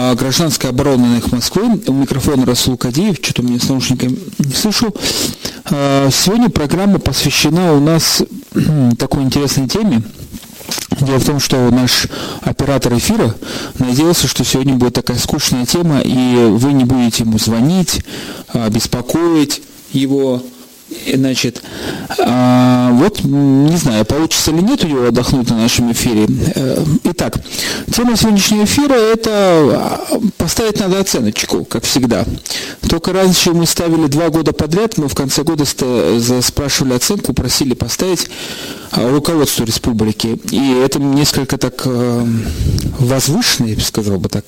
а, гражданской обороны на их Москвы. У микрофона Расул Кадиев, что-то мне с наушниками не слышу. А, сегодня программа посвящена у нас такой интересной теме. Дело в том, что наш оператор эфира надеялся, что сегодня будет такая скучная тема, и вы не будете ему звонить, а, беспокоить его, Значит, а, вот не знаю, получится ли нет у него отдохнуть на нашем эфире. Э, итак, тема сегодняшнего эфира – это а, поставить надо оценочку, как всегда. Только раньше мы ставили два года подряд, мы в конце года спрашивали оценку, просили поставить а, руководству республики. И это несколько так э, возвышенно, я бы сказал бы так,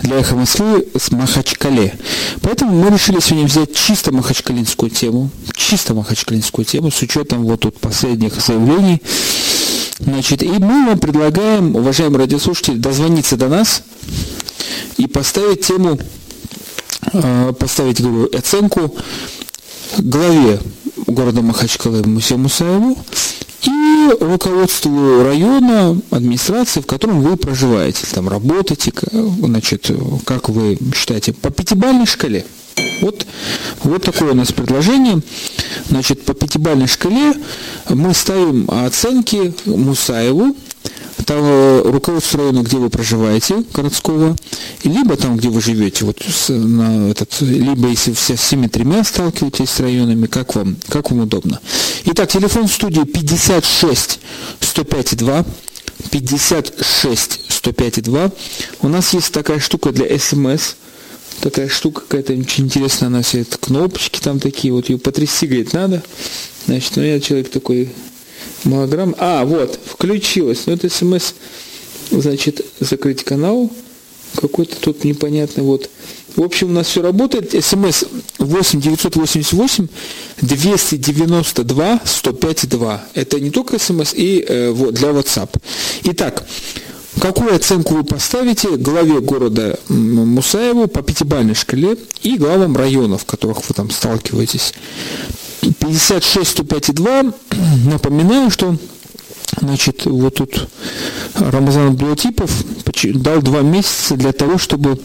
для эхо Москвы с Махачкале. Поэтому мы решили сегодня взять чисто махачкалинскую тему, чисто махачкалинскую тему с учетом вот тут последних заявлений. Значит, и мы вам предлагаем, уважаемые радиослушатели, дозвониться до нас и поставить тему, э, поставить, говорю, оценку главе города Махачкалы Мусе Мусаеву и руководству района, администрации, в котором вы проживаете, там работаете, значит, как вы считаете, по пятибалльной шкале – вот, вот такое у нас предложение. Значит, по пятибалльной шкале мы ставим оценки Мусаеву, там э, руководство района, где вы проживаете, городского, либо там, где вы живете, вот на этот, либо если все всеми тремя сталкиваетесь с районами, как вам, как вам удобно. Итак, телефон студии 56 105 2, 56 105 2. У нас есть такая штука для СМС, такая штука какая-то очень интересная, она все это кнопочки там такие, вот ее потрясти, говорит, надо. Значит, ну я человек такой малограмм. А, вот, включилось. Ну это смс, значит, закрыть канал. Какой-то тут непонятный вот. В общем, у нас все работает. СМС 8 988 292 105 2. Это не только СМС, и э, вот, для WhatsApp. Итак, Какую оценку вы поставите главе города Мусаеву по пятибалльной шкале и главам районов, в которых вы там сталкиваетесь? 56 105,2. Напоминаю, что Значит, вот тут Рамазан Блотипов дал два месяца для того, чтобы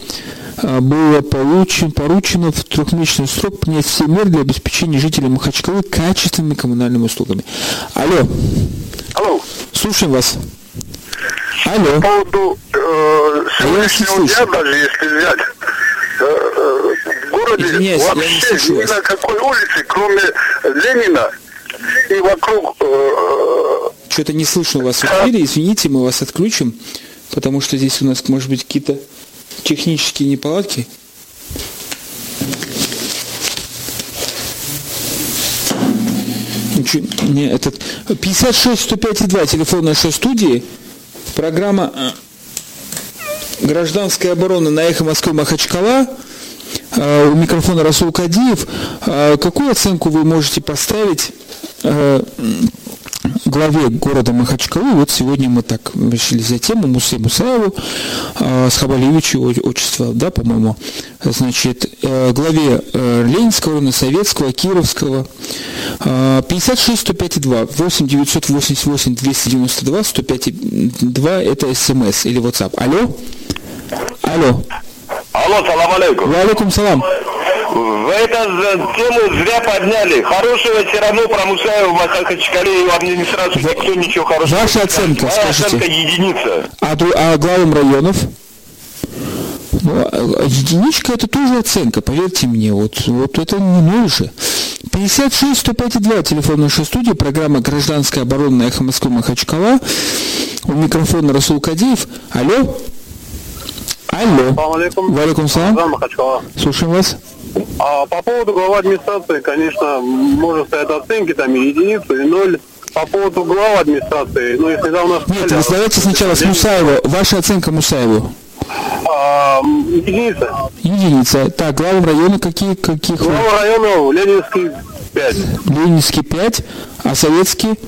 а, было получен, поручено в трехмесячный срок принять все меры для обеспечения жителей Махачкалы качественными коммунальными услугами. Алло. Алло. Слушаем вас. Алло. По поводу э, сегодняшнего дня, даже если взять, э, э, в городе Извиняюсь, вообще ни на какой улице, кроме Ленина и вокруг... Э, Что-то не слышно вас в эфире, извините, мы вас отключим, потому что здесь у нас, может быть, какие-то технические неполадки. Не, этот 56 105 2 телефон нашей студии. Программа э, «Гражданская оборона» на «Эхо Москвы» Махачкала. Э, у микрофона Расул Кадиев. Э, какую оценку вы можете поставить главе города Махачкалы, вот сегодня мы так решили за тему Мусе Мусаеву, э, Схабалевичу отчество, да, по-моему, значит, э, главе э, Ленинского района, Советского, Кировского, э, 56 105 2, 8 988 292 105 2, это СМС или WhatsApp. Алло? Алло. Алло, салам алейкум. Ва алейкум салам. Вы эту тему зря подняли. Хорошего все равно про Мусаева, Махачкале и в администрации Вы, никто ничего хорошего. Ваша оценка, Моя скажите. оценка единица. А, а главам районов? Ну, а единичка это тоже оценка, поверьте мне, вот, вот это не ноль же. 56 105 2, телефон нашей студии, программа «Гражданская оборона» на Эхо Москвы Махачкала. У микрофона Расул Кадиев. Алло? Алло. Салам Валикум салам. Махачкала. Слушаем вас. А по поводу главы администрации, конечно, можно стоять оценки, там и единицу, и ноль. По поводу главы администрации, ну, если да, у нас... Нет, вы давайте сначала с Мусаева. Ваша оценка Мусаеву. А, единица. Единица. Так, главы района какие, каких? вы? Глава района Ленинский 5. Ленинский 5, а советский?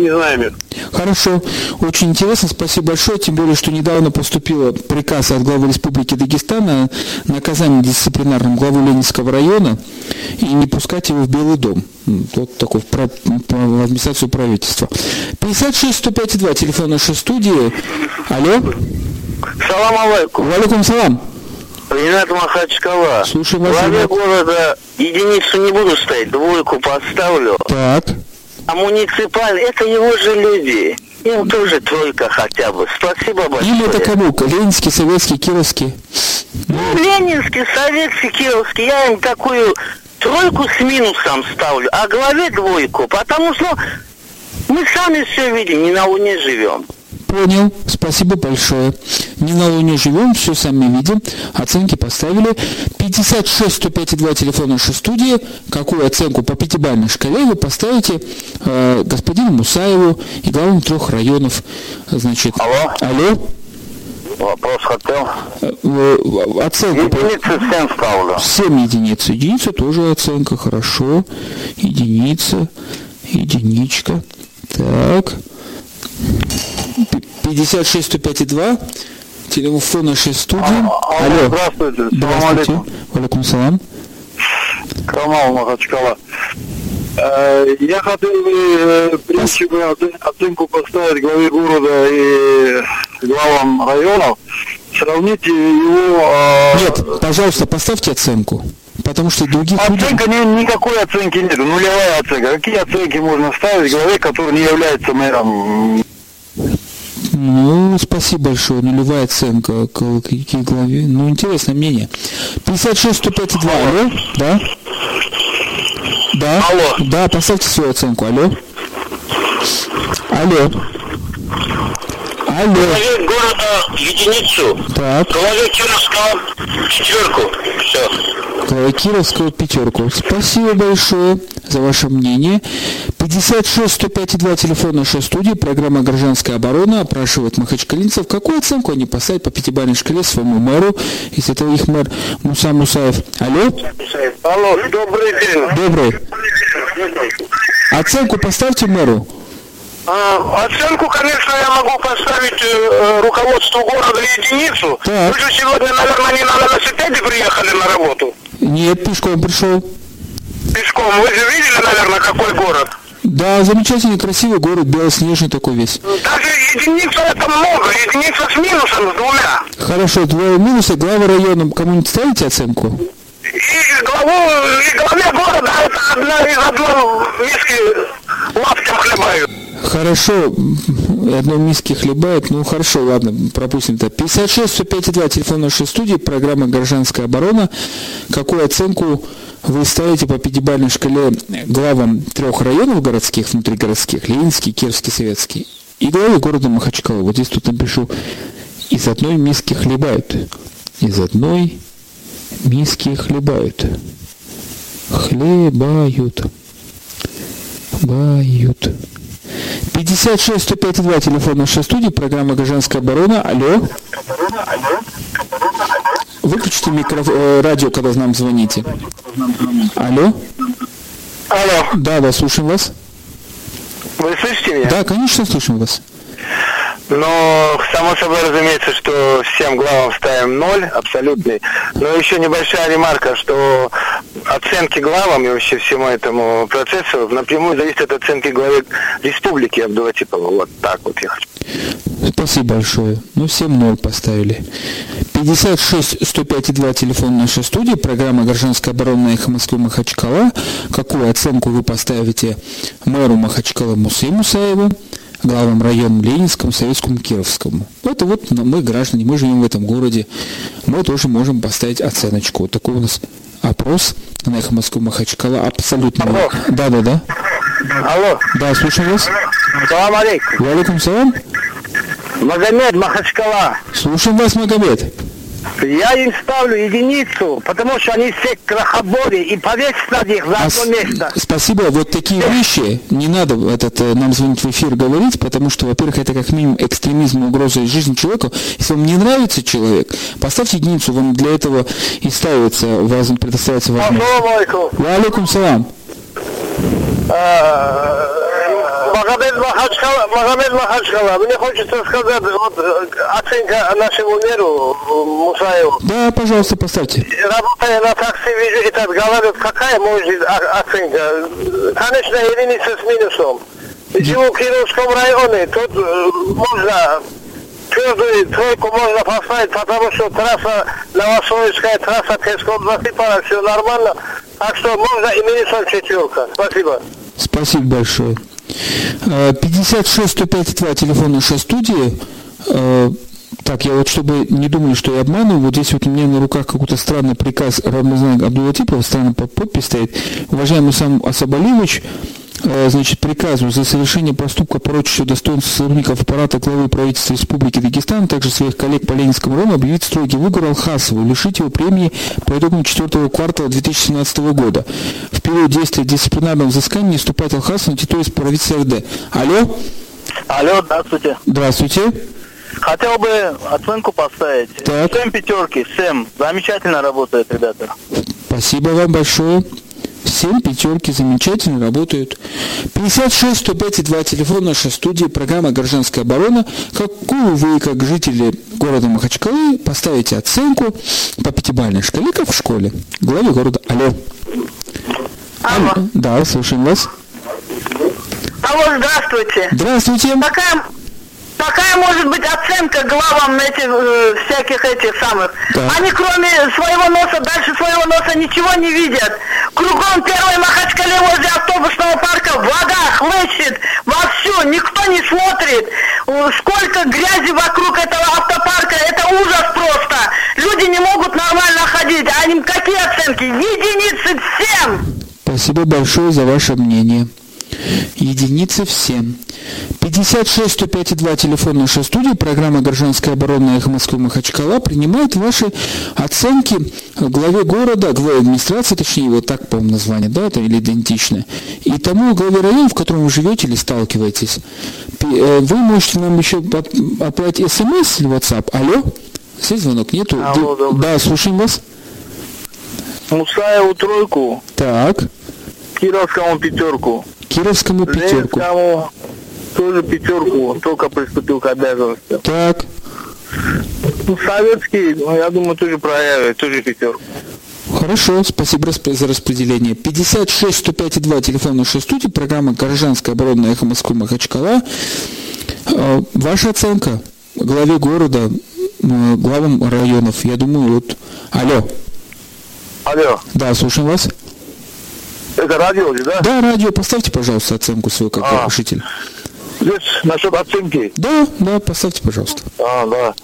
Не знаем их. Хорошо, очень интересно, спасибо большое, тем более, что недавно поступил приказ от главы Республики Дагестан о наказании дисциплинарным главу Ленинского района и не пускать его в Белый дом. Вот такой про, про администрацию правительства. 56 105 2, телефон нашей студии. Алло? Салам алейкум. Валикум салам. Ренат Махачкала. Слушай вас. Главе города единицу не буду ставить, двойку поставлю. Так. А муниципальный, это его же люди. Им тоже тройка хотя бы. Спасибо большое. Им это кому? Ленинский, советский, кировский? Ну, Ленинский, советский, кировский. Я им такую тройку с минусом ставлю, а главе двойку. Потому что мы сами все видим, не на Луне живем. Понял, спасибо большое. Не на Луне живем, все сами видим. Оценки поставили. 56 105 2 телефон нашей студии. Какую оценку по пятибалльной шкале вы поставите э, господину Мусаеву и главам трех районов? Значит, Алло. Алло. Вопрос хотел. Э, оценку. Единицы 7 ставлю. 7 единиц. Единица тоже оценка. Хорошо. Единица. Единичка. Так. 56 105 2. Телефон нашей студии. А, Алло. Здравствуйте. Здравствуйте. Валикум салам. Камал Махачкала. Э, Я хотел бы, э, оцен- оценку поставить главе города и главам районов, сравните его... э, Нет, пожалуйста, поставьте оценку. Потому что других людей... Оценка ни- никакой оценки нет, нулевая оценка. Какие оценки можно ставить главе, который не является мэром? Ну, спасибо большое. Нулевая оценка к какой главе. Ну, интересное мнение. 56 105 2. Алло? Да? Да? Алло. Да, поставьте свою оценку. Алло? Алло? Алло? Главе города единицу. Так, Главе Кировского четверку. Все. Кировского пятерку. Спасибо большое за ваше мнение. 56 105 2 телефон нашей студии. Программа «Гражданская оборона» опрашивает махачкалинцев. Какую оценку они поставят по пятибалльной шкале своему мэру, если это их мэр Муса Мусаев? Алло? Алло, добрый день. Добрый. Оценку поставьте мэру. А, оценку, конечно, я могу поставить э, руководству города единицу. Так. Вы же сегодня, наверное, не на велосипеде приехали на работу. Нет, пешком пришел. Пешком. Вы же видели, наверное, какой город? Да, замечательный, красивый город, белоснежный такой весь. Даже единица это много. Единица с минусом, с двумя. Хорошо, двое минуса, глава района, кому-нибудь ставите оценку? И главу, и главе города это одна из одной миски лаптем хлебают. Хорошо, одной миски хлебает, ну хорошо, ладно, пропустим это. 56 105 2, телефон нашей студии, программа «Гражданская оборона». Какую оценку вы ставите по пятибалльной шкале главам трех районов городских, внутригородских, Ленинский, Кировский, Советский, и главе города Махачкала? Вот здесь тут напишу, из одной миски хлебают. Из одной миски хлебают. Хлебают. Бают. 56 105 2, телефон нашей студии, программа «Гражданская оборона». Алло. Выключите микроф... э, радио, когда нам звоните. Алло. Алло, Да, да, слушаем вас. вы слышите меня? Да, конечно, слушаем вас. Но, само собой разумеется, что всем главам ставим ноль, абсолютный. Но еще небольшая ремарка, что оценки главам и вообще всему этому процессу напрямую зависят от оценки главы республики Абдулатипова. Вот так вот я хочу. Спасибо большое. Ну, всем ноль поставили. 56 105 2 телефон нашей студии, программа «Гражданская оборона» «Эхо Москвы» Махачкала. Какую оценку вы поставите мэру Махачкала Мусе Мусаеву, главам районам Ленинскому, Советскому, Кировскому? Это вот мы граждане, мы живем в этом городе, мы тоже можем поставить оценочку. Вот такой у нас опрос на «Эхо Москвы» Махачкала. Абсолютно. Алло. Да, да, да. Алло, Да, слушаем вас. салам алейкум. Валикум салам. Магомед Махачкала. Слушаем вас, Магомед. Я им ставлю единицу, потому что они все крахобори и повесить на них за А одно место. Спасибо. Вот такие вещи не надо этот, э, нам звонить в эфир говорить, потому что, во-первых, это как минимум экстремизм и угроза жизни человека. Если вам не нравится человек, поставьте единицу, вам для этого и ставится, вас предоставляется возможность. Алейкум. Салам. Магомед Махачкала, Магомед Махачкала, мне хочется сказать, вот э, оценка нашему мэру э, Мусаеву. Да, пожалуйста, поставьте. Работая на такси, вижу этот говорит, какая может оценка? Конечно, единица с минусом. Живу в Кировском районе, тут э, можно твердую тройку можно поставить, потому что трасса Новосоветская, трасса Теско засыпана, все нормально. Так что можно и минусом четверка. Спасибо. Спасибо большое. 56 105 2 телефон нашей студии. Э, так, я вот, чтобы не думали, что я обманываю, вот здесь вот у меня на руках какой-то странный приказ Рамазана Абдулатипова, странная подпись стоит. Уважаемый сам Асабалевич, значит, приказу за совершение поступка, порочащего достоинства сотрудников аппарата главы правительства Республики Дагестан, также своих коллег по Ленинскому району, объявить строгий выговор Алхасову, лишить его премии по итогам четвертого квартала 2017 года. В период действия дисциплинарного взыскания не вступать Алхасову на территорию правительства РД. Алло? Алло, здравствуйте. Здравствуйте. Хотел бы оценку поставить. Так. Сэм пятерки, Сэм. Замечательно работает, ребята. Спасибо вам большое. Семь пятерки замечательно работают. 56 105 и 2 телефон нашей студии, программа «Гражданская оборона». Какую вы, как жители города Махачкалы, поставите оценку по пятибалльной шкале, как в школе? Главе города. Алло. Алло. Алло. Да, слушаем вас. Алло, здравствуйте. Здравствуйте. Какая, какая может быть оценка главам этих э, всяких этих самых? Да. Они кроме своего носа, дальше своего носа ничего не видят. Кругом первой Махачкале возле автобусного парка вода хлещет вовсю, никто не смотрит. Сколько грязи вокруг этого автопарка, это ужас просто. Люди не могут нормально ходить. А они какие оценки? Единицы всем. Спасибо большое за ваше мнение. Единицы всем. 56 105 2 телефон нашей студии, программа «Гражданская оборона» «Эхо Москвы» Махачкала принимает ваши оценки главе города, главе администрации, точнее, вот так, по-моему, название, да, это или идентичное, и тому главе района, в котором вы живете или сталкиваетесь. Э, вы можете нам еще отправить смс или WhatsApp. Алло? Здесь звонок нету. Алло, да, слушаем вас. Мусаеву тройку. Так. Кировскому пятерку. Кировскому пятерку. Ленскому тоже пятерку, только приступил к обязанностям. Так. Ну, советский, ну, я думаю, тоже проявит, тоже пятерку. Хорошо, спасибо за распределение. 56 105 2 телефон нашей студии, программа «Гражданская оборонная эхо Москвы Махачкала». А, ваша оценка главе города, главам районов, я думаю, вот... Алло. Алло. Да, слушаем вас. Это радио, да? Да, радио. Поставьте, пожалуйста, оценку свою как а. нарушитель. Здесь насчет оценки. Да, да, поставьте, пожалуйста. А, да.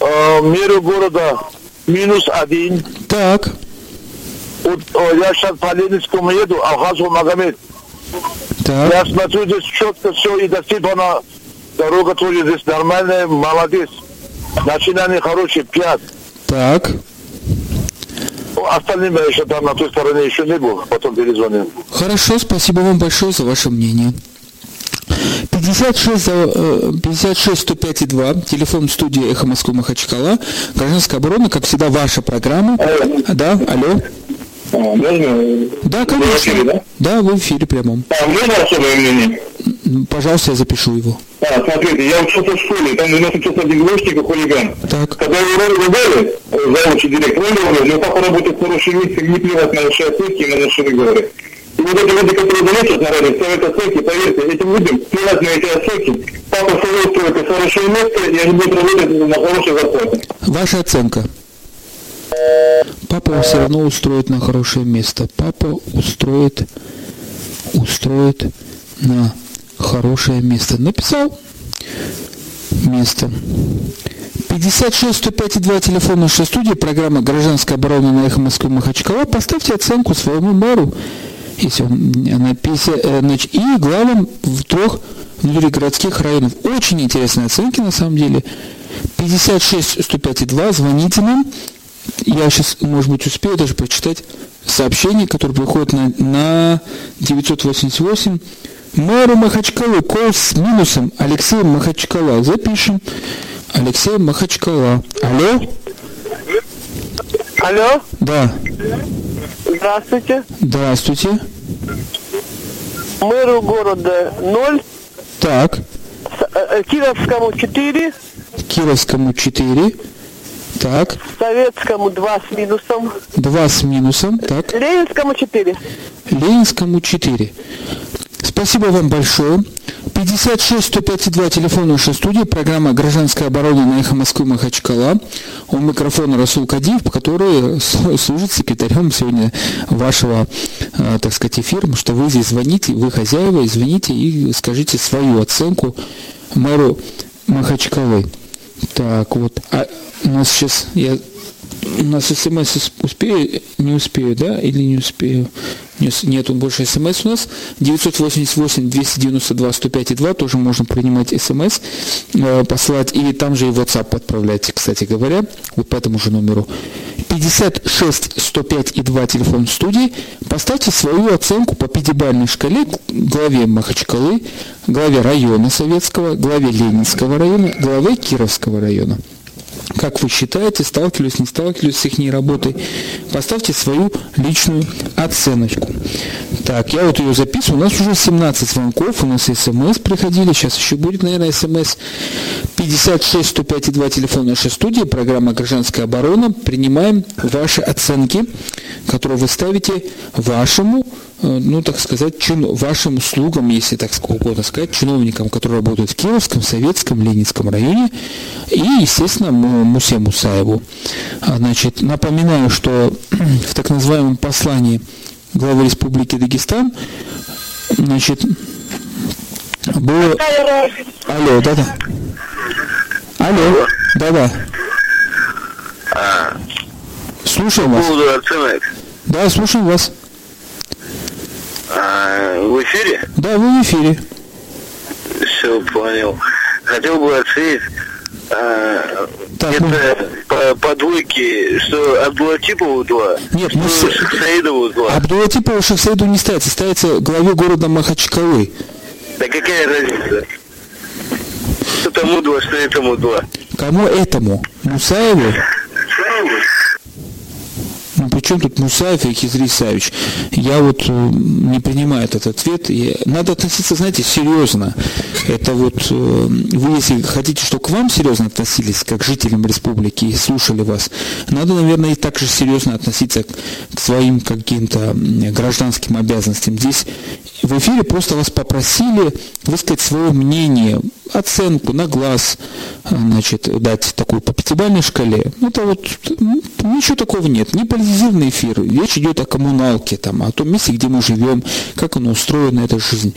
Э, меру города минус один. Так. Вот, о, я сейчас по Ленинскому еду, Алхазу Магомед. Так. Я смотрю, здесь четко все и досыпано. Дорога тоже здесь нормальная, молодец. Начинание хорошее, пять. Так. Остальным я еще там на той стороне еще не был, потом перезвонил. Хорошо, спасибо вам большое за ваше мнение. 56, 56 105 2, телефон студии «Эхо Москвы Махачкала», гражданская оборона, как всегда, ваша программа. Алло. Да, алло. А, можно? Да, конечно. Эфире, да? да, вы в эфире прямом. А можно особое мнение? Пожалуйста, я запишу его. А, смотрите, я учился в школе, там у нас учился один двоечник и хулиган. Так. Когда его роль выбрали, заучий директор, роль но папа работает в хорошем месте, не плевать на наши оценки и на наши выговоры. И вот эти люди, которые залечат на радио, ставят оценки, поверьте, этим людям плевать на эти оценки. Папа строит и хорошее место, и они будут работать на хорошей зарплате. Ваша оценка? Папа все равно устроит на хорошее место. Папа устроит, устроит на хорошее место. Написал место. 56 105 2 телефон нашей студии, программа «Гражданская оборона» на эхо Москвы Махачкала. Поставьте оценку своему мэру, если он на 50, значит, и главам в трех городских районов. Очень интересные оценки на самом деле. 56 105 2, звоните нам. Я сейчас, может быть, успею даже прочитать сообщение, которое приходит на, на 988 Мэру Махачкалу кол с минусом Алексей Махачкала. Запишем. Алексей Махачкала. Алло? Алло? Да. Здравствуйте. Здравствуйте. Мэру города 0. Так. Э, э, Кировскому 4. Кировскому 4. Так. Советскому 2 с минусом. 2 с минусом, так. Ленинскому 4. Ленинскому 4. Спасибо вам большое. 56 105 2 телефон нашей студии, программа «Гражданская оборона» на эхо Москвы Махачкала. У микрофона Расул Кадиев, который служит секретарем сегодня вашего, э, так сказать, эфира, что вы здесь звоните, вы хозяева, звоните и скажите свою оценку мэру Махачкалы. Так, вот, а у нас сейчас, я у нас смс успею, не успею, да, или не успею? Нету больше смс у нас. 988-292-105,2 тоже можно принимать смс, э, посылать, и там же и WhatsApp отправлять, кстати говоря, вот по этому же номеру. 56 105 и 2 телефон студии. Поставьте свою оценку по пятибалльной шкале главе Махачкалы, главе района Советского, главе Ленинского района, главе Кировского района. Как вы считаете, сталкивались, не сталкивались с их работой? Поставьте свою личную оценочку. Так, я вот ее записываю. У нас уже 17 звонков, у нас смс приходили, сейчас еще будет, наверное, смс. 56 105 2 телефон нашей студии, программа «Гражданская оборона». Принимаем ваши оценки, которые вы ставите вашему ну, так сказать, чин, вашим услугам, если так угодно сказать, чиновникам, которые работают в Кировском, Советском, Ленинском районе, и, естественно, Мусе Мусаеву. А, значит, напоминаю, что в так называемом послании главы Республики Дагестан, значит, было... Алло, да-да. Алло, да-да. А, слушаем вас. Да, слушаем вас. А, в эфире? Да, вы в эфире. Все, понял. Хотел бы оценить а, так, это ну... по, двойке, что Абдулатипова 2, Нет, мы с... Шахсаидову 2. Абдулатипова Шахсаиду не ставится, ставится главе города Махачкалы. Да какая разница? Что тому 2, что этому 2. Кому этому? Мусаеву? При чем тут Мусаев и Хизри Савич? Я вот э, не принимаю этот ответ. И надо относиться, знаете, серьезно. Это вот э, вы, если хотите, чтобы к вам серьезно относились, как жителям республики, и слушали вас, надо, наверное, и так же серьезно относиться к своим каким-то гражданским обязанностям. Здесь в эфире просто вас попросили высказать свое мнение, оценку на глаз, значит, дать такую по пятибалльной шкале. Это вот ничего такого нет. Не политизированный эфир. Речь идет о коммуналке, там, о том месте, где мы живем, как оно устроена, эта жизнь,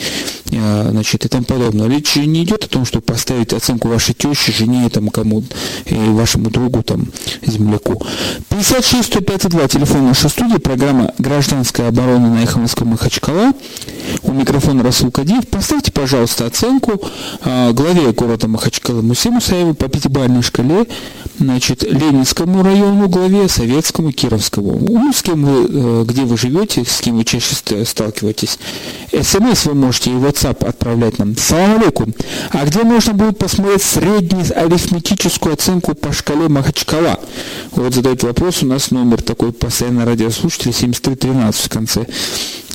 э, значит, и тому подобное. Речь не идет о том, чтобы поставить оценку вашей теще, жене, там, кому, и вашему другу, там, земляку. 56 105 2, телефон нашей студии, программа «Гражданская оборона» на Эхо Москвы Махачкала. У микрофона Расул Кадиев. Поставьте, пожалуйста, оценку э, главе города Махачкала Мусе Мусаеву по пятибалльной шкале, значит, Ленинскому району главе, Советскому, Кировскому. Ну, с кем вы, э, где вы живете, с кем вы чаще сталкиваетесь. СМС вы можете и WhatsApp отправлять нам. Салам алейкум. А где можно будет посмотреть среднюю арифметическую оценку по шкале Махачкала? Вот задает вопрос, у нас номер такой постоянно радиослушатель 7313 в конце.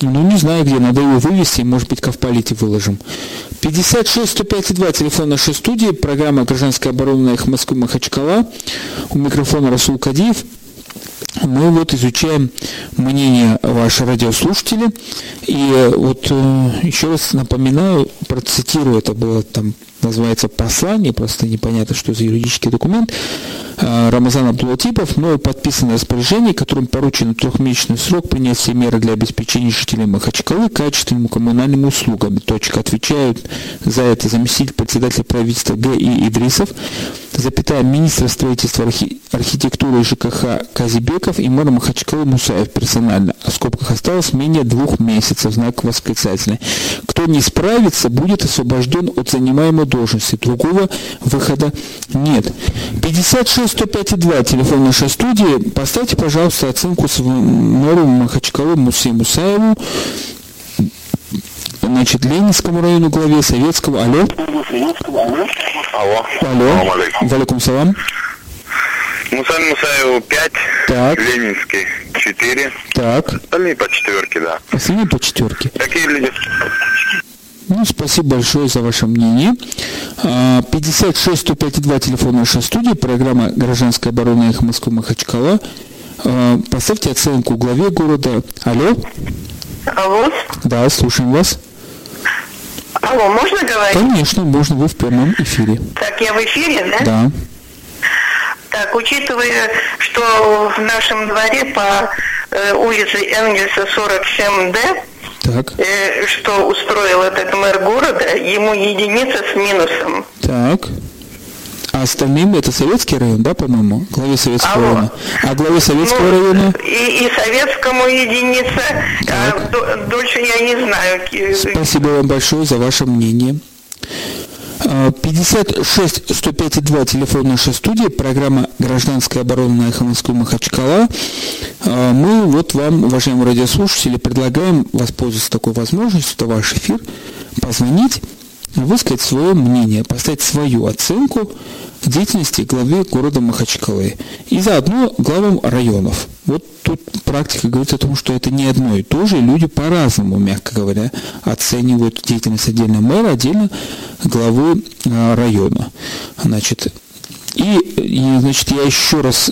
Ну, не знаю где, надо его вывести, может быть, Ковполите выложим. 56 105 2, телефон нашей студии, программа «Гражданская оборона» их Москвы Махачкала. У микрофона Расул Кадиев. Мы вот изучаем мнение ваших радиослушателей. И вот э, еще раз напоминаю, процитирую, это было там называется послание, просто непонятно, что за юридический документ. Э, Рамазан Абдулатипов, мною подписано распоряжение, которым поручен трехмесячный срок принять все меры для обеспечения жителей Махачкалы качественными коммунальными услугами. Точка. Отвечают за это заместитель председателя правительства Г. И. Идрисов, запятая министр строительства архи... архитектуры и ЖКХ Казибеков и мэр Махачкалы Мусаев персонально. А в скобках осталось менее двух месяцев, знак восклицательный. Кто не справится, будет освобожден от занимаемой должности. Другого выхода нет. 56 105,2, телефон нашей студии. Поставьте, пожалуйста, оценку мэру Махачкалы Мусе Мусаеву, значит, Ленинскому району главе Советского. Алло. Алло. Алло. Валикум салам. Мусаль Мусаеву 5, так. Ленинский 4. Так. Остальные по четверке, да. Остальные по четверке. Какие люди? Ну, спасибо большое за ваше мнение. 56 105 2 телефон нашей студии, программа «Гражданская оборона» их Москвы Махачкала. А, поставьте оценку главе города. Алло? Алло? Да, слушаем вас. Алло, можно говорить? Конечно, можно, вы в прямом эфире. Так, я в эфире, да? Да. Так, учитывая, что в нашем дворе по э, улице Энгельса 47Д, так. Э, что устроил этот мэр города, ему единица с минусом. Так. А остальным это советский район, да, по-моему? Главе советского Алло. района. А главе советского ну, района? И, и советскому единица. А, дольше я не знаю. Спасибо вам большое за ваше мнение. 56 105 2 телефон нашей студии, программа «Гражданская оборона» на Москвы Махачкала. А, мы вот вам, уважаемые радиослушатели, предлагаем воспользоваться такой возможностью, это ваш эфир, позвонить высказать свое мнение, поставить свою оценку деятельности главы города Махачкалы и заодно главам районов. Вот тут практика говорит о том, что это не одно и то же, люди по-разному, мягко говоря, оценивают деятельность отдельно мэра, отдельно главы а, района. Значит, и, и, значит, я еще раз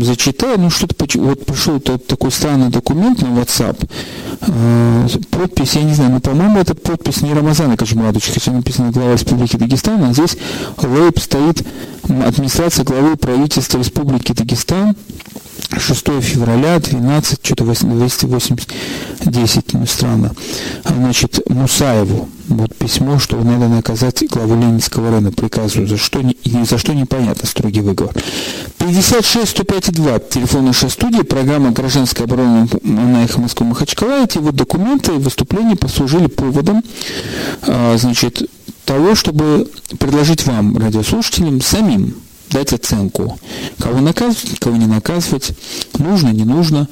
зачитаю, ну что-то, вот пришел тот, такой странный документ на WhatsApp, э, подпись, я не знаю, но, по-моему, это подпись не Рамазана Качмурадовича, хотя написано глава Республики Дагестан, а здесь лейб стоит администрация главы правительства Республики Дагестан, 6 февраля, 12, что-то 280, 10, ну странно. Значит, Мусаеву, вот письмо, что надо наказать главу Ленинского района, приказываю, за что, не, за что непонятно, строгий выговор. 56 105 2, телефон нашей студии, программа «Гражданская оборона» на эхо Москвы Махачкала. Эти вот документы и выступления послужили поводом, а, значит, того, чтобы предложить вам, радиослушателям, самим дать оценку. Кого наказывать, кого не наказывать, нужно, не нужно.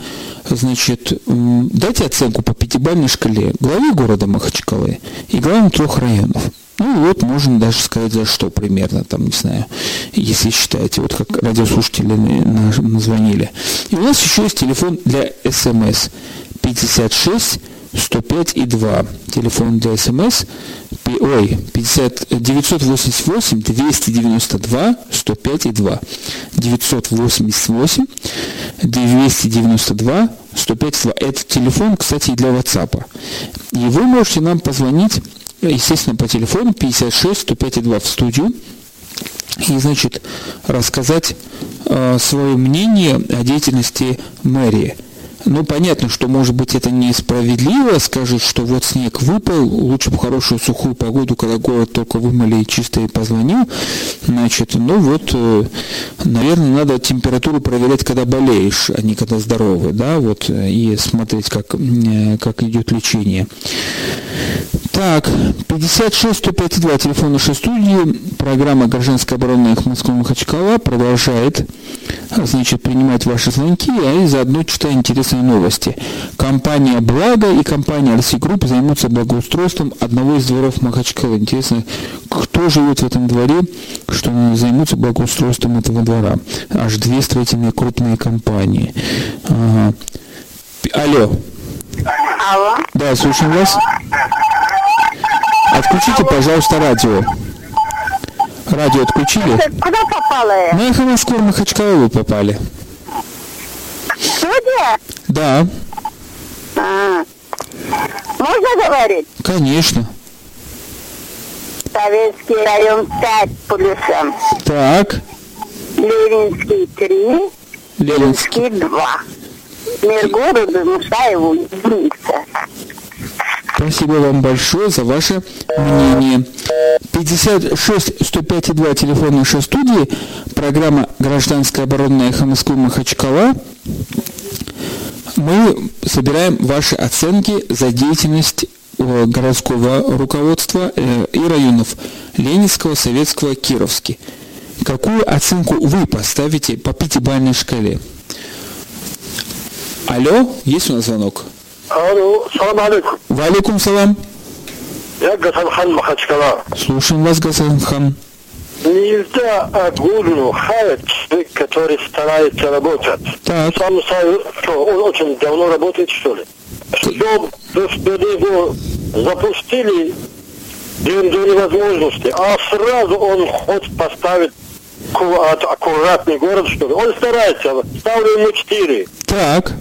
Значит, дайте оценку по пятибалльной шкале главе города Махачкалы и главам трех районов. Ну вот, можно даже сказать, за что примерно, там, не знаю, если считаете, вот как радиослушатели назвонили. И у нас еще есть телефон для СМС 56 105 и 2. Телефон для СМС ой, 50, 988 292 105 и 2. 988 292 105 и 2. Это телефон, кстати, и для WhatsApp. И вы можете нам позвонить, естественно, по телефону 56 105 и 2 в студию и, значит, рассказать э, свое мнение о деятельности мэрии. Ну, понятно, что, может быть, это несправедливо, скажут, что вот снег выпал, лучше бы хорошую сухую погоду, когда город только вымыли и чисто и позвонил. Значит, ну вот, э, наверное, надо температуру проверять, когда болеешь, а не когда здоровый, да, вот, и смотреть, как, э, как идет лечение. Так, 56 152, телефон нашей студии, программа «Гражданская оборона» Москва Махачкала продолжает, значит, принимать ваши звонки, а и заодно читая интересные новости. Компания «Благо» и компания «Арси Групп» займутся благоустройством одного из дворов Махачкалы. Интересно, кто живет в этом дворе, что займутся благоустройством этого двора. Аж две строительные крупные компании. Ага. Алло. Алло. Да, слушаем вас. Отключите, пожалуйста, радио. Радио отключили? Куда попала? На эхо Москвы Махачкала вы попали. Студия? Да. А, можно говорить? Конечно. Советский район 5 плюсом. Так. Ленинский 3. Ленинский 2. Мир города Мусаеву единица. Спасибо вам большое за ваше мнение. 56 105 2 телефон нашей студии, программа «Гражданская оборона эхо Москвы Махачкала». Мы собираем ваши оценки за деятельность э, городского руководства э, и районов Ленинского, Советского, Кировский. Какую оценку вы поставите по пятибалльной шкале? Алло, есть у нас звонок? Алло, салам алейкум. Валикум салам. Я Гасанхан Махачкала. Слушаем вас, Гасанхан. Нельзя Гулину хаять человек, который старается работать. Так. Сам что, он очень давно работает, что ли? Чтобы его запустили до невозможности, а сразу он хочет поставить аккуратный город, что ли. Он старается, ставлю ему четыре. Так.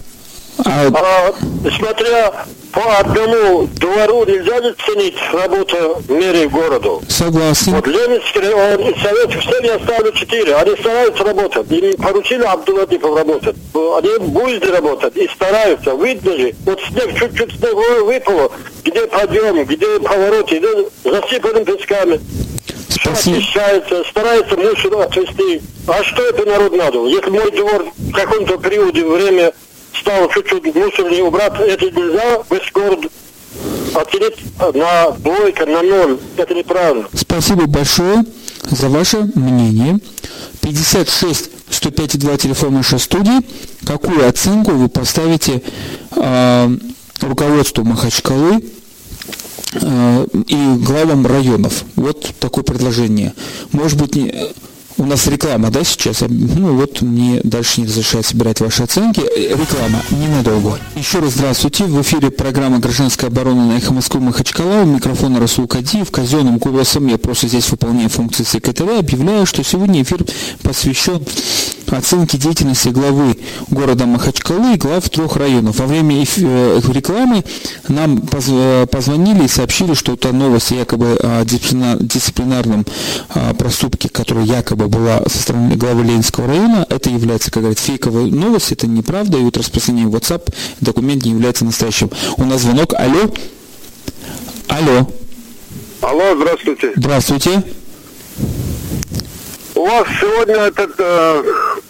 А... А, смотря по одному двору нельзя же ценить работу мэрии города. Согласен. Вот Ленинский район, Советский Союз я ставлю четыре. Они стараются работать. Им поручили Абдулатипов работать. Они будут работать и стараются. Видно же, вот снег, чуть-чуть снег выпало, где подъем, где поворот, где засыпанным песками. Спасибо. Очищается, старается мусор отвести. А что это народ надо? Если мой двор в каком-то периоде время стал чуть-чуть мусор не убрать, это нельзя, весь город оценить на двойка, на ноль. Это неправильно. Спасибо большое за ваше мнение. 56 105 2 телефон нашей студии. Какую оценку вы поставите э, руководству Махачкалы э, и главам районов? Вот такое предложение. Может быть, не, у нас реклама, да, сейчас? Ну вот мне дальше не разрешают собирать ваши оценки. Реклама ненадолго. Еще раз здравствуйте. В эфире программа «Гражданская оборона» на Эхо Москвы Махачкала. У микрофона Расул Кадиев. Казенным голосом я просто здесь выполняю функции секретаря. Объявляю, что сегодня эфир посвящен оценке деятельности главы города Махачкалы и глав трех районов. Во время э, рекламы нам э, позвонили и сообщили, что это новость якобы о дисциплинарном а, проступке, который якобы была со стороны главы Ленинского района. Это является, как говорят, фейковой новостью, это неправда, и вот распространение в WhatsApp документ не является настоящим. У нас звонок. Алло. Алло. Алло, здравствуйте. Здравствуйте. У вас сегодня этот э,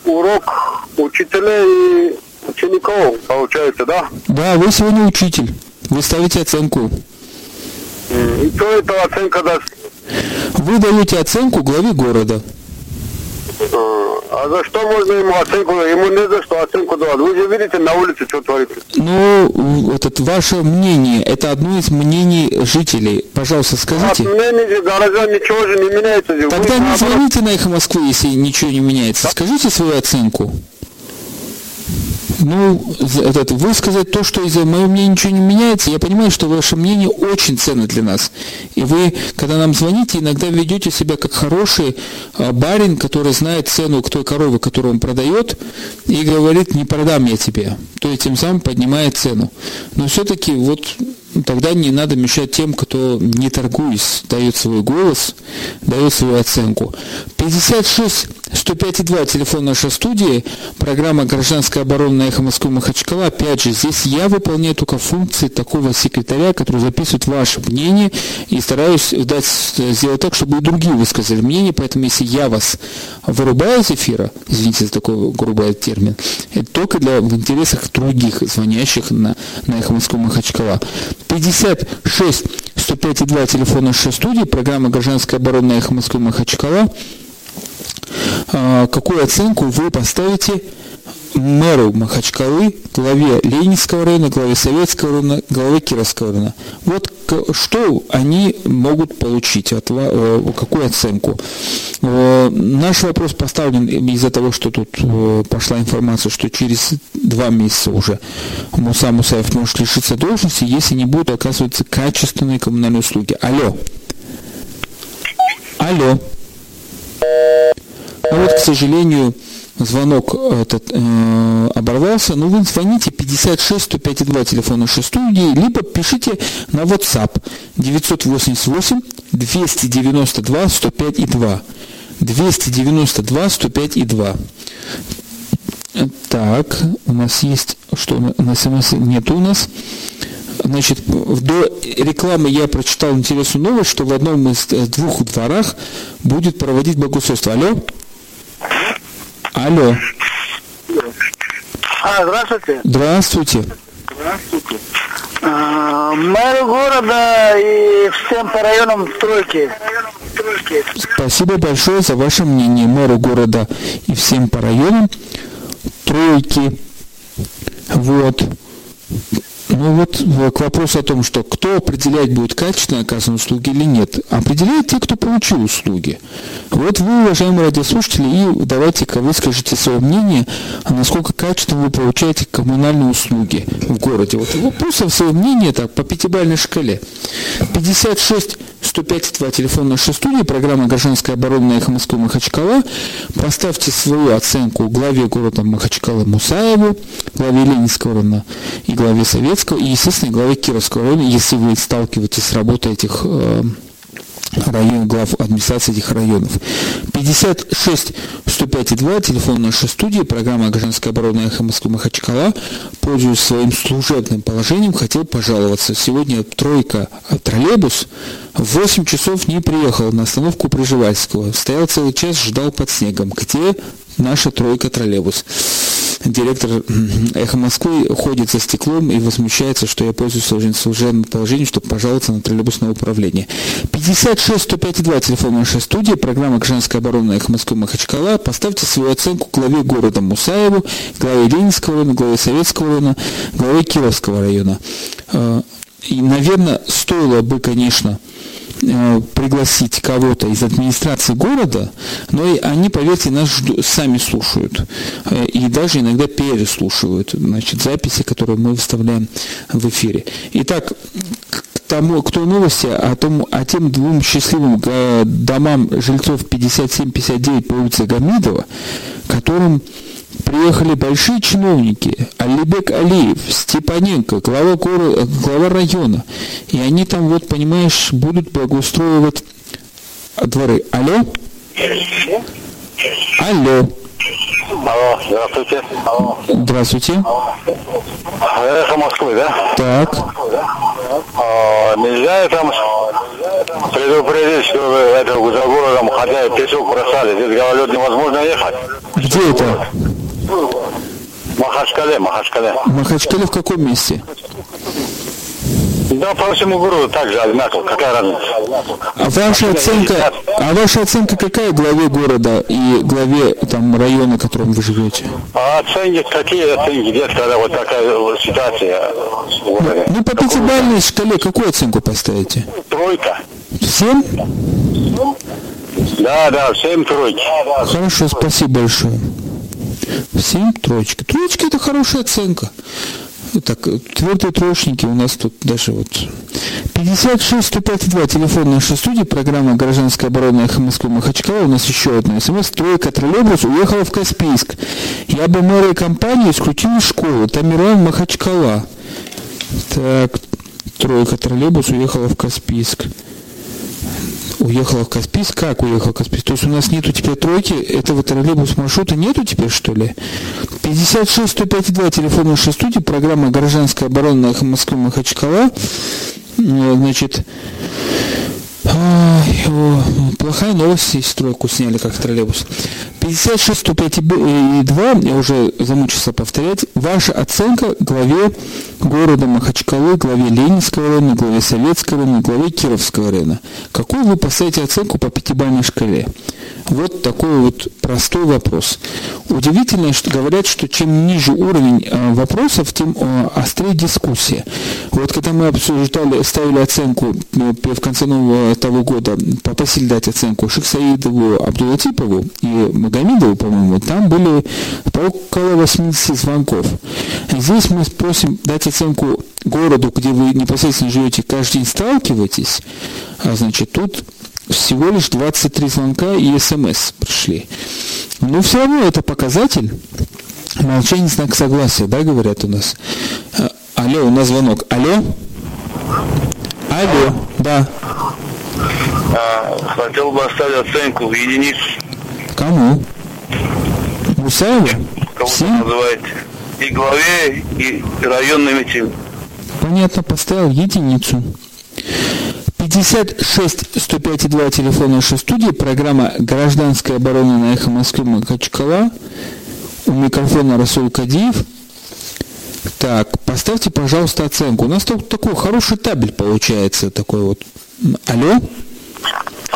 урок учителей и учеников, получается, да? Да, вы сегодня учитель. Вы ставите оценку. И кто эта оценка даст? Вы даете оценку главе города. А за что можно ему оценку? Ему не за что оценку давать. Вы же видите на улице, что творится. Ну, этот, ваше мнение, это одно из мнений жителей. Пожалуйста, скажите. От мнений гаража ничего же не меняется. Тогда Вы не звоните на эхо Москвы, если ничего не меняется. Скажите свою оценку ну, этот, высказать то, что из-за моего мнения ничего не меняется, я понимаю, что ваше мнение очень ценно для нас. И вы, когда нам звоните, иногда ведете себя как хороший а, барин, который знает цену к той корове, которую он продает, и говорит, не продам я тебе. То есть тем самым поднимает цену. Но все-таки вот тогда не надо мешать тем, кто не торгуясь, дает свой голос, дает свою оценку. 56 105,2 телефон нашей студии, программа «Гражданская оборона» на эхо Москвы Махачкала. Опять же, здесь я выполняю только функции такого секретаря, который записывает ваше мнение и стараюсь дать, сделать так, чтобы и другие высказали мнение. Поэтому, если я вас вырубаю из эфира, извините за такой грубый термин, это только для, в интересах других звонящих на, на эхо Москвы Махачкала. 56 105,2 телефон нашей студии, программа «Гражданская оборона» на эхо Москвы Махачкала. А, какую оценку вы поставите мэру Махачкалы, главе Ленинского района, главе Советского района, главе Кировского района. Вот что они могут получить, от, э, какую оценку. Э, наш вопрос поставлен из-за того, что тут э, пошла информация, что через два месяца уже Муса Мусаев может лишиться должности, если не будут оказываться качественные коммунальные услуги. Алло. Алло. Ну вот, к сожалению, звонок этот э, оборвался, ну, вы звоните 56 105 2 телефон нашей студии, либо пишите на WhatsApp 988 292 105 и 2. 292 105 и 2. Так, у нас есть, что на смс нету у нас. Значит, до рекламы я прочитал интересную новость, что в одном из э, двух дворах будет проводить богословство. Алло? Алло. А, здравствуйте. Здравствуйте. Здравствуйте. А, мэр города и всем по районам стройки. Спасибо большое за ваше мнение мэру города и всем по районам тройки. Вот. Ну вот к вопросу о том, что кто определять будет качественно оказанные услуги или нет. Определяют те, кто получил услуги. Вот вы, уважаемые радиослушатели, и давайте-ка вы скажите свое мнение, а насколько качественно вы получаете коммунальные услуги в городе. Вот просто свое мнение так по пятибалльной шкале. 56 105 2 телефон нашей студии, программа «Гражданская оборона» на эхо Москвы Махачкала. Поставьте свою оценку главе города Махачкала Мусаеву, главе Ленинского района и главе Советского Ленинского и, естественно, главой Кировского района, если вы сталкиваетесь с работой этих э, глав администрации этих районов. 56 105 2, телефон нашей студии, программа «Гражданская оборона Эхо Москвы Махачкала». Пользуясь своим служебным положением, хотел пожаловаться. Сегодня тройка троллейбус в 8 часов не приехал на остановку Приживальского. Стоял целый час, ждал под снегом. Где наша тройка троллейбус? Директор «Эхо Москвы» ходит за стеклом и возмущается, что я пользуюсь служебным положением, чтобы пожаловаться на троллейбусное управление. 56 105 2 телефон нашей студии, программа «Гражданская оборона Эхо Москвы» Махачкала. Поставьте свою оценку главе города Мусаеву, главе Ленинского района, главе Советского района, главе Кировского района. А, и, наверное, стоило бы, конечно, Э, пригласить кого-то из администрации города, но и они, поверьте, нас сами слушают э, и даже иногда переслушивают значит, записи, которые мы выставляем в эфире. Итак, к тому, к той новости о, том, о тем двум счастливым э, домам жильцов 57-59 по улице Гамидова, которым приехали большие чиновники, Алибек Алиев, Степаненко, глава, города, глава района. И они там, вот, понимаешь, будут благоустроивать дворы. Алло? Алло. Алло, здравствуйте. Алло. Здравствуйте. Эхо Москвы, да? Так. А, нельзя там предупредить, что вы это, за городом, хотя песок бросали, здесь гололед невозможно ехать. Где это? Махачкале, Махачкале. Махачкале в каком месте? Да, по всему городу также одинаково. Какая разница? А ваша оценка, а ваша оценка какая главе города и главе там района, в котором вы живете? А оценки, какие оценки нет, когда вот такая ситуация в городе? Ну, по пятибалльной шкале какую оценку поставите? Тройка. Семь? Да, да, семь тройки. Хорошо, спасибо большое. Семь троечки. Троечки это хорошая оценка. Так, твердые троечники у нас тут даже вот 56 105 2, телефон нашей студии, программа «Гражданская оборона Эхо Москвы Махачкала». У нас еще одна смс. Тройка троллейбус уехала в Каспийск. Я бы мэрия компании исключил из школы. Тамиран Махачкала. Так, тройка троллейбус уехала в Каспийск. Уехала Каспийск? Как уехал в Каспийск? То есть у нас нету теперь тройки, этого троллейбус маршрута нету теперь, что ли? 56 105 2, телефон нашей студии, программа «Гражданская оборона» Москвы Махачкала. Э, значит, плохая новость, если стройку сняли как троллейбус. 56 105 и 2, я уже замучился повторять, ваша оценка главе города Махачкалы, главе Ленинского района, главе Советского района, главе Кировского района. Какую вы поставите оценку по пятибалльной шкале? Вот такой вот простой вопрос. Удивительно, что говорят, что чем ниже уровень э, вопросов, тем э, острее дискуссия. Вот когда мы обсуждали, ставили оценку э, в конце нового того года, попросили дать оценку Шиксаидову, Абдулатипову и Магомедову, по-моему, там были около 80 звонков. Здесь мы просим дать оценку городу, где вы непосредственно живете, каждый день сталкиваетесь, а значит, тут всего лишь 23 звонка и смс пришли. Но все равно это показатель. Молчание знак согласия, да, говорят у нас. А, алло, у нас звонок. Алло? Алло, да. А, хотел бы оставить оценку в единицу. Кому? Мусаеву? Кого вы называете? И главе, и районным этим. Понятно, поставил единицу. 56 105 2 телефон нашей студии, программа «Гражданская оборона» на эхо Москвы Махачкала. У микрофона Расул Кадиев. Так, поставьте, пожалуйста, оценку. У нас тут такой хороший табель получается, такой вот. Алло?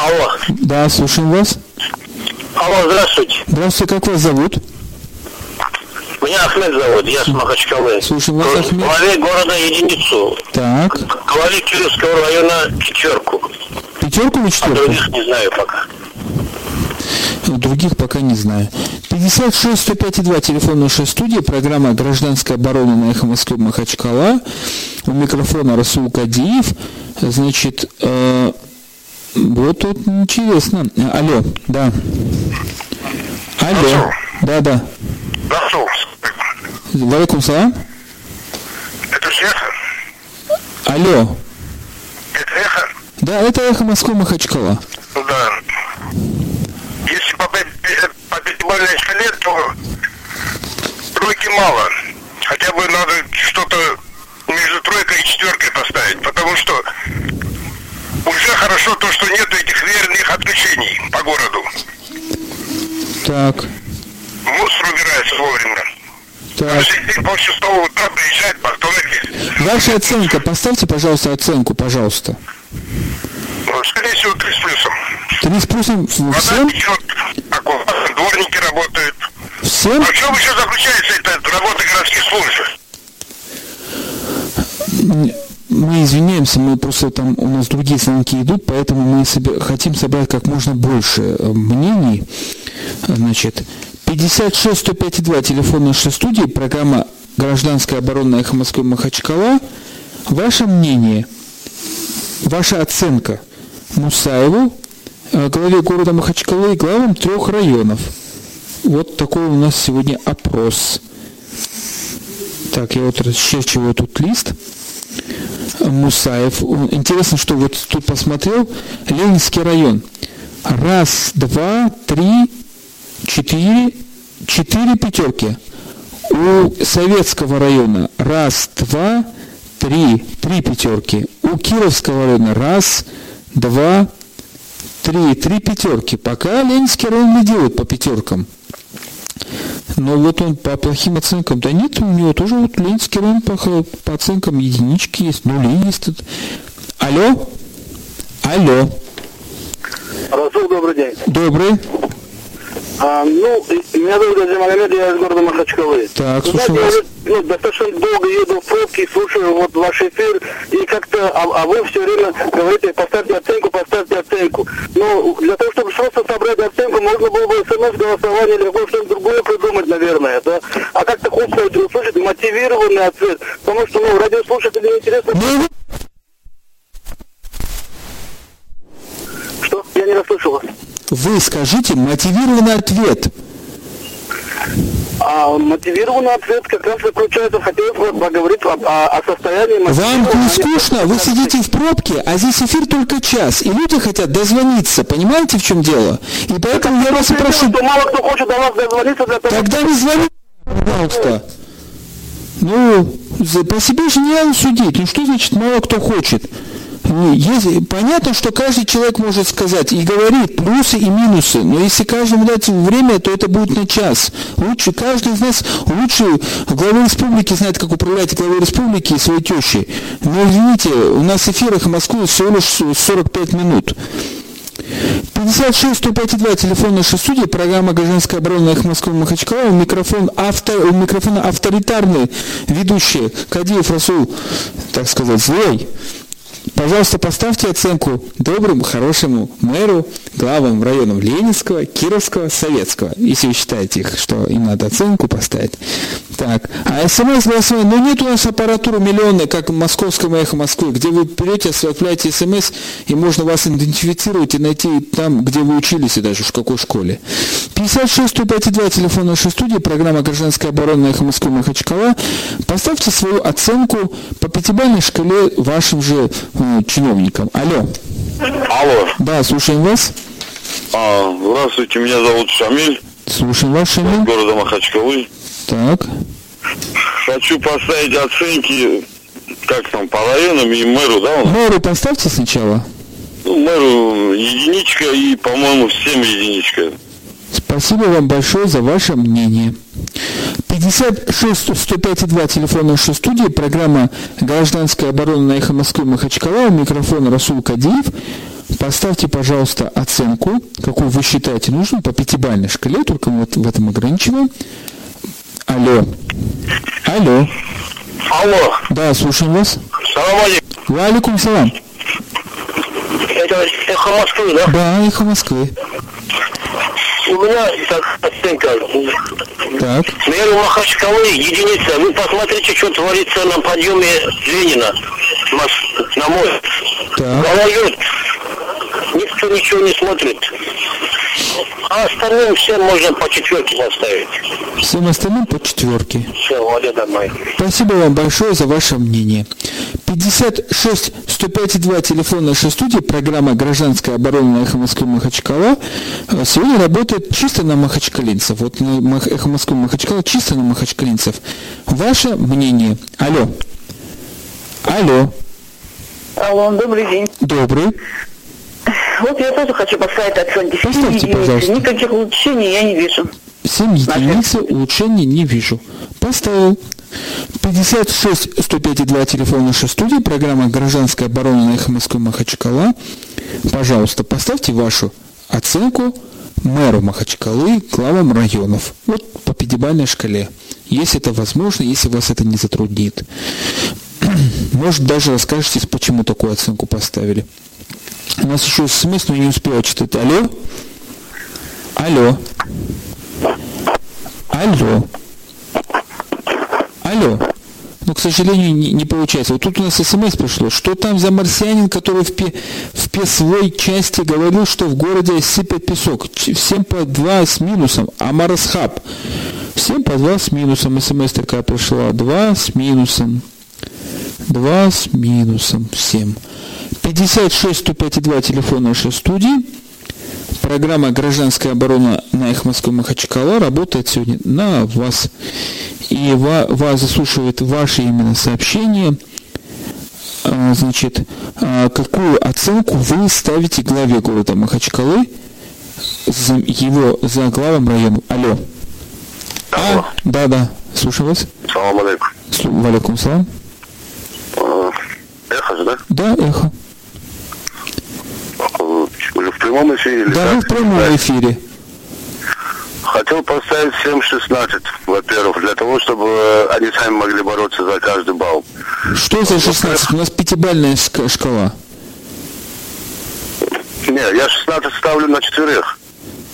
Алло. Да, слушаем вас. Алло, здравствуйте. Здравствуйте, как вас зовут? Меня Ахмед зовут, я с Махачкалы. Слушай, вас Ахмед. Главе города единицу. Так. Главе Кировского района пятерку. Пятерку или четверку? А других не знаю пока. Других пока не знаю. 56 105 2, телефон нашей студии, программа «Гражданская оборона» на Эхо Москвы Махачкала. У микрофона Расул Кадиев. Значит, э, вот тут интересно. Алло, да. Алло. Да, да. Расул. Валикум салам. Это Шеха? Алло. Это эхо? Да, это эхо Москвы Махачкала. Да. Если по пятибалльной шкале, то тройки мало. Хотя бы надо что-то между тройкой и четверкой поставить, потому что уже хорошо то, что нет этих верных отключений по городу. Так. Мусор убирается вовремя. Так. Ваша оценка, поставьте, пожалуйста, оценку, пожалуйста. Ну, скорее всего, три с плюсом. Три с плюсом всем? Течет, дворники работают. Всем? А в чем еще заключается эта работа городских служб? Мы извиняемся, мы просто там у нас другие звонки идут, поэтому мы себе, хотим собрать как можно больше э, мнений. Значит, 56 105 2 телефон нашей студии, программа «Гражданская оборона эхо Москвы Махачкала». Ваше мнение, ваша оценка Мусаеву, э, главе города Махачкалы и главам трех районов. Вот такой у нас сегодня опрос. Так, я вот расчерчиваю тут лист. Мусаев. Интересно, что вот тут посмотрел. Ленинский район. Раз, два, три, четыре, четыре пятерки. У Советского района раз, два, три, три пятерки. У Кировского района раз, два, три, три пятерки. Пока Ленинский район лидирует по пятеркам. Но вот он по плохим оценкам, да нет, у него тоже вот Ленинский район по, по оценкам единички есть, нули есть. Алло? Алло. Расул, добрый день. Добрый. А, ну, меня зовут Гази Магомед, я из города Махачкалы. Так, Знаете, вас. Я ну, достаточно долго еду в пробке, слушаю вот ваш эфир, и как-то, а, а вы все время говорите, поставьте оценку, поставьте оценку. Но для того, чтобы просто собрать оценку, можно было бы смс-голосование или какое-то другое придумать, наверное, да? А как-то хочется услышать мотивированный ответ, потому что, ну, радиослушателям интересно... Ну, что? Я не расслышал вас. Вы скажите мотивированный ответ. А мотивированный ответ как раз заключается, хотелось бы поговорить о, о, о состоянии... Вам не скучно, вы сидите в пробке, а здесь эфир только час, и люди хотят дозвониться, понимаете, в чем дело? И поэтому так, я вас прошу... Что мало кто хочет до вас дозвониться для того... Тогда не звоните, пожалуйста. Ну, по себе же не надо судить. Ну что значит мало кто хочет? Есть, понятно, что каждый человек может сказать и говорит плюсы и минусы, но если каждому дать время, то это будет на час. Лучше каждый из нас, лучше главы республики знает, как управлять главой республики и своей тещей. Но извините, у нас в эфирах в Москве всего лишь 45 минут. 56 105 телефон нашей студии, программа «Гражданская оборона» их Москвы Махачкала, микрофон авто, у микрофона авторитарный ведущий Кадиев Расул, так сказать, злой. Пожалуйста, поставьте оценку доброму, хорошему мэру, главам районов Ленинского, Кировского, Советского, если вы считаете их, что им надо оценку поставить. Так, а смс голосование, ну нет у нас аппаратуры миллионной, как в московском эхо Москвы, где вы берете, отправляете смс, и можно вас идентифицировать и найти там, где вы учились и даже в какой школе. 56 105 телефон нашей студии, программа «Гражданская оборона» эхо Москвы Махачкала. Поставьте свою оценку по пятибалльной шкале вашим же э, чиновникам. Алло. Алло. Да, слушаем вас. А, здравствуйте, меня зовут Шамиль. Слушаем вас, Шамиль. Из города Махачкалы. Так. Хочу поставить оценки, как там, по районам и мэру, да? Мэру поставьте сначала. Ну, мэру единичка и, по-моему, всем единичка. Спасибо вам большое за ваше мнение. 56 105,2 телефон нашей студии, программа «Гражданская оборона» на эхо Москвы Махачкала, у микрофона Расул Кадиев. Поставьте, пожалуйста, оценку, какую вы считаете нужным по пятибалльной шкале, только вот в этом ограничиваем. Алло. Алло. Алло. Да, слушаем вас. Салам алейкум. Валикум салам. Это эхо Москвы, да? Да, эхо Москвы. У меня так оценка. Так. Мэру Махачкалы единица. Вы посмотрите, что творится на подъеме Ленина на мост. Так. Голоет. Никто ничего не смотрит. А остальным всем можно по четверке поставить. Всем остальным по четверке. Все, Валя домой. Спасибо вам большое за ваше мнение. 56 105 2 телефон нашей студии, программа «Гражданская оборона» на «Эхо Москвы» Махачкала. Сегодня работает чисто на махачкалинцев. Вот на «Эхо Москвы» Махачкала чисто на махачкалинцев. Ваше мнение. Алло. Алло. Алло, добрый день. Добрый. Вот я тоже хочу поставить оценки. Поставьте, пожалуйста. Никаких улучшений я не вижу. 7 единиц улучшений не вижу. Поставил. 56 105 2 телефон нашей студии, программа «Гражданская оборона» на Эхо Москвы Махачкала. Пожалуйста, поставьте вашу оценку мэру Махачкалы, главам районов. Вот по пятибалльной шкале. Если это возможно, если вас это не затруднит. Может, даже расскажете, почему такую оценку поставили. У нас еще смс, но не успела читать. Алло? Алло? Алло? Алло? Но, к сожалению, не, не получается. Вот тут у нас смс пришло. Что там за марсианин, который в, пе, в песвой части говорил, что в городе сыпят песок? Всем по два с минусом. А Марасхаб? Всем по два с минусом. СМС такая пришла. Два с минусом. Два с минусом. Всем. 56 105 2 телефон нашей студии. Программа «Гражданская оборона» на их Москвы Махачкала работает сегодня на вас. И вас заслушивает ваши именно сообщения. А, значит, а, какую оценку вы ставите главе города Махачкалы, его за главом района? Алло. А, да, да, слушаю вас. Салам алейкум. Валикум салам. Эхо же, да? Да, эхо. Вы в прямом эфире? Или да, в прямом эфире. Хотел поставить 7-16, во-первых, для того, чтобы они сами могли бороться за каждый балл. Что за 16? У нас пятибальная шкала. Не, я 16 ставлю на четверых.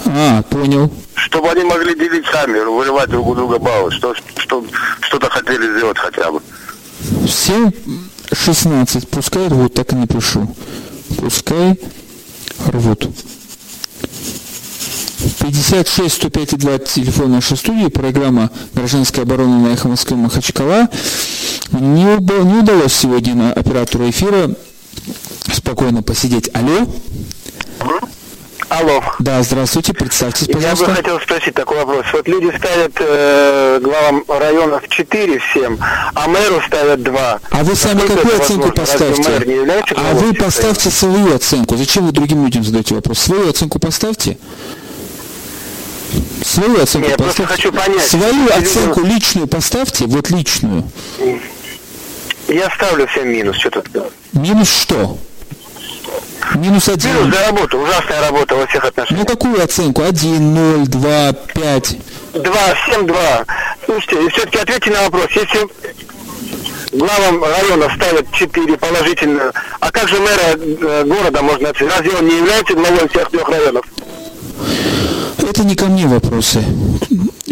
А, понял. Чтобы они могли делить сами, вырывать друг у друга баллы, что, что, что-то хотели сделать хотя бы. 7, 16, пускай рвут, так и напишу. Пускай рвут. 56 105 2 телефон нашей студии, программа «Гражданская оборона» на Эхо Москвы Махачкала. Не, не удалось сегодня на оператору эфира спокойно посидеть. Алло? Алло. Да, здравствуйте, представьтесь, пожалуйста. Я бы хотел спросить такой вопрос. Вот люди ставят э, главам районов 4 всем, а мэру ставят 2. А вы сами Насколько какую оценку поставьте? А вы поставьте свою оценку. Зачем вы другим людям задаете вопрос? Свою оценку поставьте. Свою оценку Нет, я поставьте. хочу понять. Свою Люди- оценку личную поставьте, вот личную. Я ставлю всем минус. Что тут? Минус что? Минус один. Минус за работу. Ужасная работа во всех Ну отношениях. какую оценку? Один, ноль, два, пять. Два, всем два. Слушайте, все-таки ответьте на вопрос. Если главам района ставят 4 положительно, а как же мэра э, города можно оценить? Разве он не является главой всех трех районов? Это не ко мне вопросы.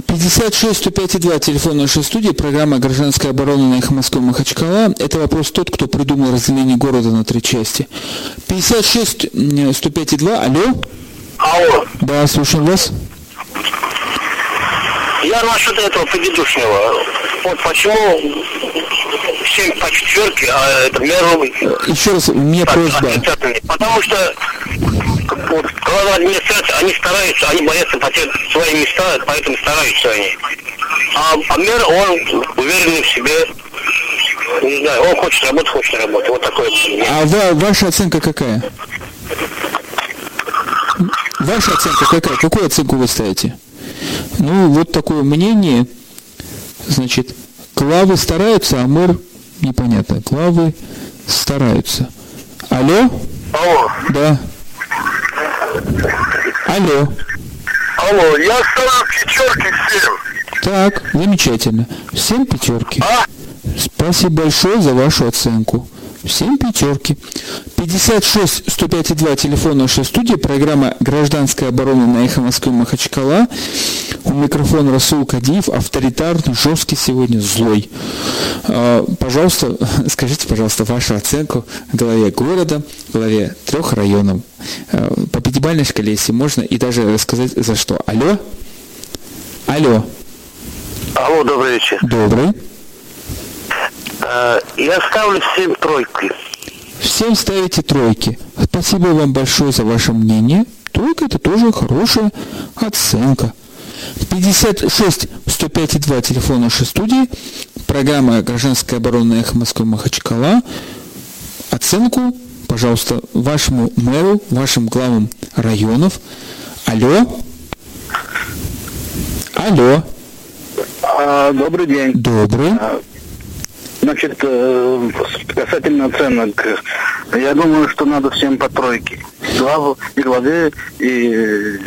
56 105 2 телефон нашей студии, программа «Гражданская оборона» на Эхо Москвы Махачкала. Это вопрос тот, кто придумал разделение города на три части. 56 м, 105 2, алло? Алло, Да, слушаем вас. я насчет этого предыдущего. Вот почему 7 по четверке, а это мэру Еще раз, меня так, просьба. Потому что вот, глава администрации, они стараются, они боятся потерять свои места, поэтому стараются они. А, а мэр, он уверенный в себе, не знаю, он хочет работать, хочет работать. Вот такое. А ва- ваша оценка какая? Ваша оценка какая? Какую оценку вы ставите? Ну, вот такое мнение. Значит, главы стараются, а мэр непонятно. Главы стараются. Алло? Алло, Да. Алло. алло, я ставлю пятерки всем. Так, замечательно. Всем пятерки. А? Спасибо большое за вашу оценку. Всем пятерки. 56 105 2 телефон нашей студии, программа «Гражданская оборона» на эхо Москвы Махачкала. У микрофона Расул Кадиев, авторитарный, жесткий сегодня, злой. А, пожалуйста, скажите, пожалуйста, вашу оценку главе города, главе трех районов. А, по пятибалльной шкале, если можно, и даже рассказать за что. Алло? Алло. Алло, добрый вечер. Добрый. Э, я ставлю всем тройки. Всем ставите тройки. Спасибо вам большое за ваше мнение. Тройка это тоже хорошая оценка. 56 105 2 телефон нашей студии. Программа «Гражданская оборона Эхо Москвы Махачкала». Оценку, пожалуйста, вашему мэру, вашим главам районов. Алло. Алло. А, добрый день. Добрый. А, Значит, э, касательно оценок, я думаю, что надо всем по тройке. Главу, и главе, и э,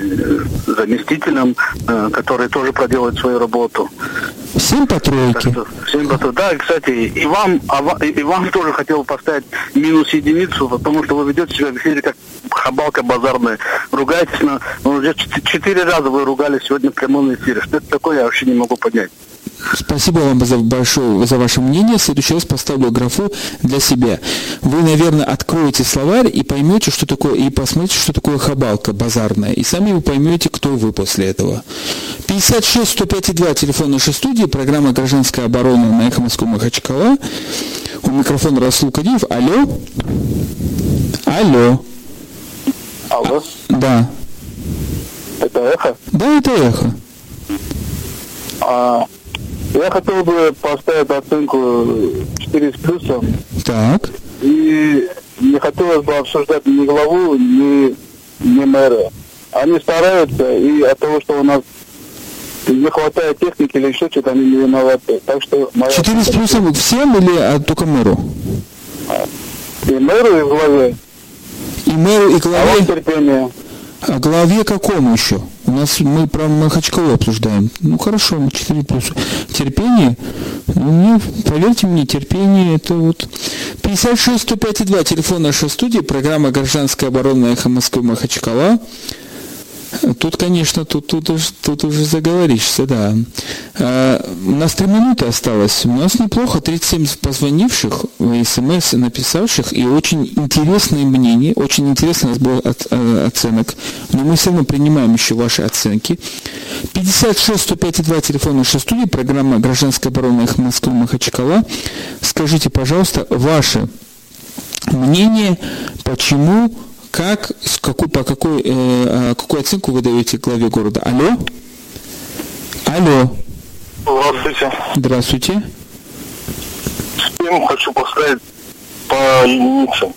заместителям, э, которые тоже проделают свою работу. Всем по тройке. Всем по тройке. Да, кстати, и вам, а, и вам тоже хотел поставить минус единицу, потому что вы ведете себя в эфире как хабалка базарная. Ругаетесь на... Ну, уже четыре раза вы ругались сегодня в прямом эфире. Что это такое, я вообще не могу понять. Спасибо вам за, большое, за ваше мнение. В следующий раз поставлю графу для себя. Вы, наверное, откроете словарь и поймете, что такое, и посмотрите, что такое хабалка базарная. И сами вы поймете, кто вы после этого. 56 105 2 телефон нашей студии, программа «Гражданская оборона» на Эхо Москвы Махачкала. У микрофона Расул Кадиев. Алло. Алло. Алло. Да. Это эхо? Да, это эхо. А, я хотел бы поставить оценку 4 с плюсом. Так. И не хотелось бы обсуждать ни главу, ни, ни мэра. Они стараются, и от того, что у нас не хватает техники или еще что-то, они не виноваты. Так что моя... 4 с плюсом всем или а, только мэру? И мэру, и главе. И мэру, и главе? А терпение. А главе какому еще? У нас мы про Махачкалу обсуждаем. Ну хорошо, 4 плюс. Терпение? Ну, мне, поверьте мне, терпение это вот... 56 105 2, телефон нашей студии, программа «Гражданская оборона эхо Москвы Махачкала». Тут, конечно, тут, тут, уже, тут уже заговоришься, да. А, у нас три минуты осталось. У нас неплохо, 37 позвонивших, смс написавших, и очень интересные мнения, очень интересный разбор от, э, оценок. Но мы все равно принимаем еще ваши оценки. 56 105 2 телефон нашей студии, программа «Гражданская оборона их Москвы Махачкала». Скажите, пожалуйста, ваше мнение, почему как, с какой, по какой, э, а, какую оценку вы даете главе города? Алло? Алло. Здравствуйте. Здравствуйте. Всем хочу поставить по единице.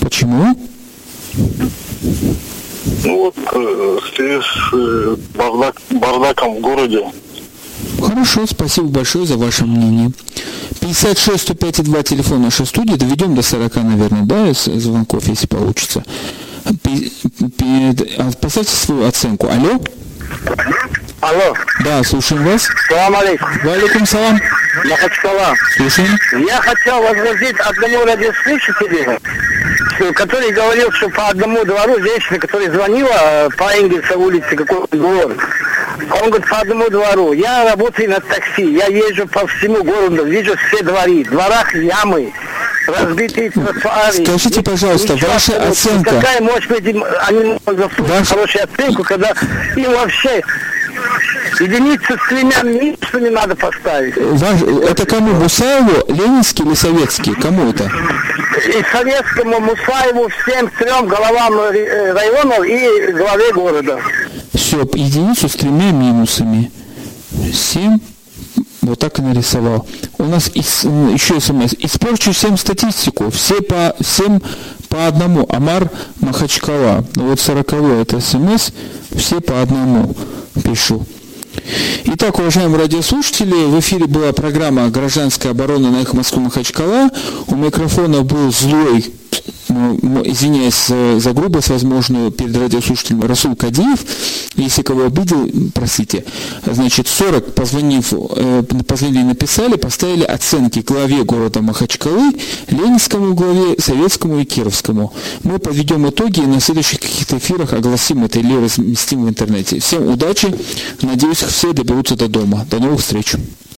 Почему? Ну вот, э, в связи с э, бардак, бардаком в городе. Хорошо, спасибо большое за ваше мнение. 56 105 2 телефон нашей студии. Доведем до 40, наверное, да, звонков, если получится. А, поставьте свою оценку. Алло? Алло. Да, слушаем вас. Салам алейкум. Валикум салам. Махачкала. Слушаем. Я хотел возразить одному радиослушателю, который говорил, что по одному двору женщина, которая звонила э, по Энгельса улице, какой-то двор, он говорит, по одному двору. Я работаю на такси, я езжу по всему городу, вижу все дворы. В дворах ямы, разбитые тротуары. Скажите, пожалуйста, Ничего ваша абсолютно. оценка... Какая может быть, они могут ваша... хорошую оценку, когда им вообще единицу с тремя минусами надо поставить. Ваш... Это кому, Мусаеву, Ленинский или Советский? Кому это? И Советскому, Мусаеву, всем трем головам э, районов и главе города. Все, единицу с тремя минусами. Семь. Вот так и нарисовал. У нас еще смс. Испорчу всем статистику. Все по, всем по одному. Амар Махачкала. Ну вот сороковой это смс. Все по одному пишу. Итак, уважаемые радиослушатели, в эфире была программа «Гражданская оборона» на их Москву Махачкала. У микрофона был злой извиняюсь за грубость возможную перед радиослушателем, Расул Кадиев, если кого обидел, простите, значит, 40 позвонив, э, позвонили написали, поставили оценки главе города Махачкалы, Ленинскому главе, Советскому и Кировскому. Мы подведем итоги и на следующих каких-то эфирах огласим это или разместим в интернете. Всем удачи, надеюсь, все доберутся до дома. До новых встреч.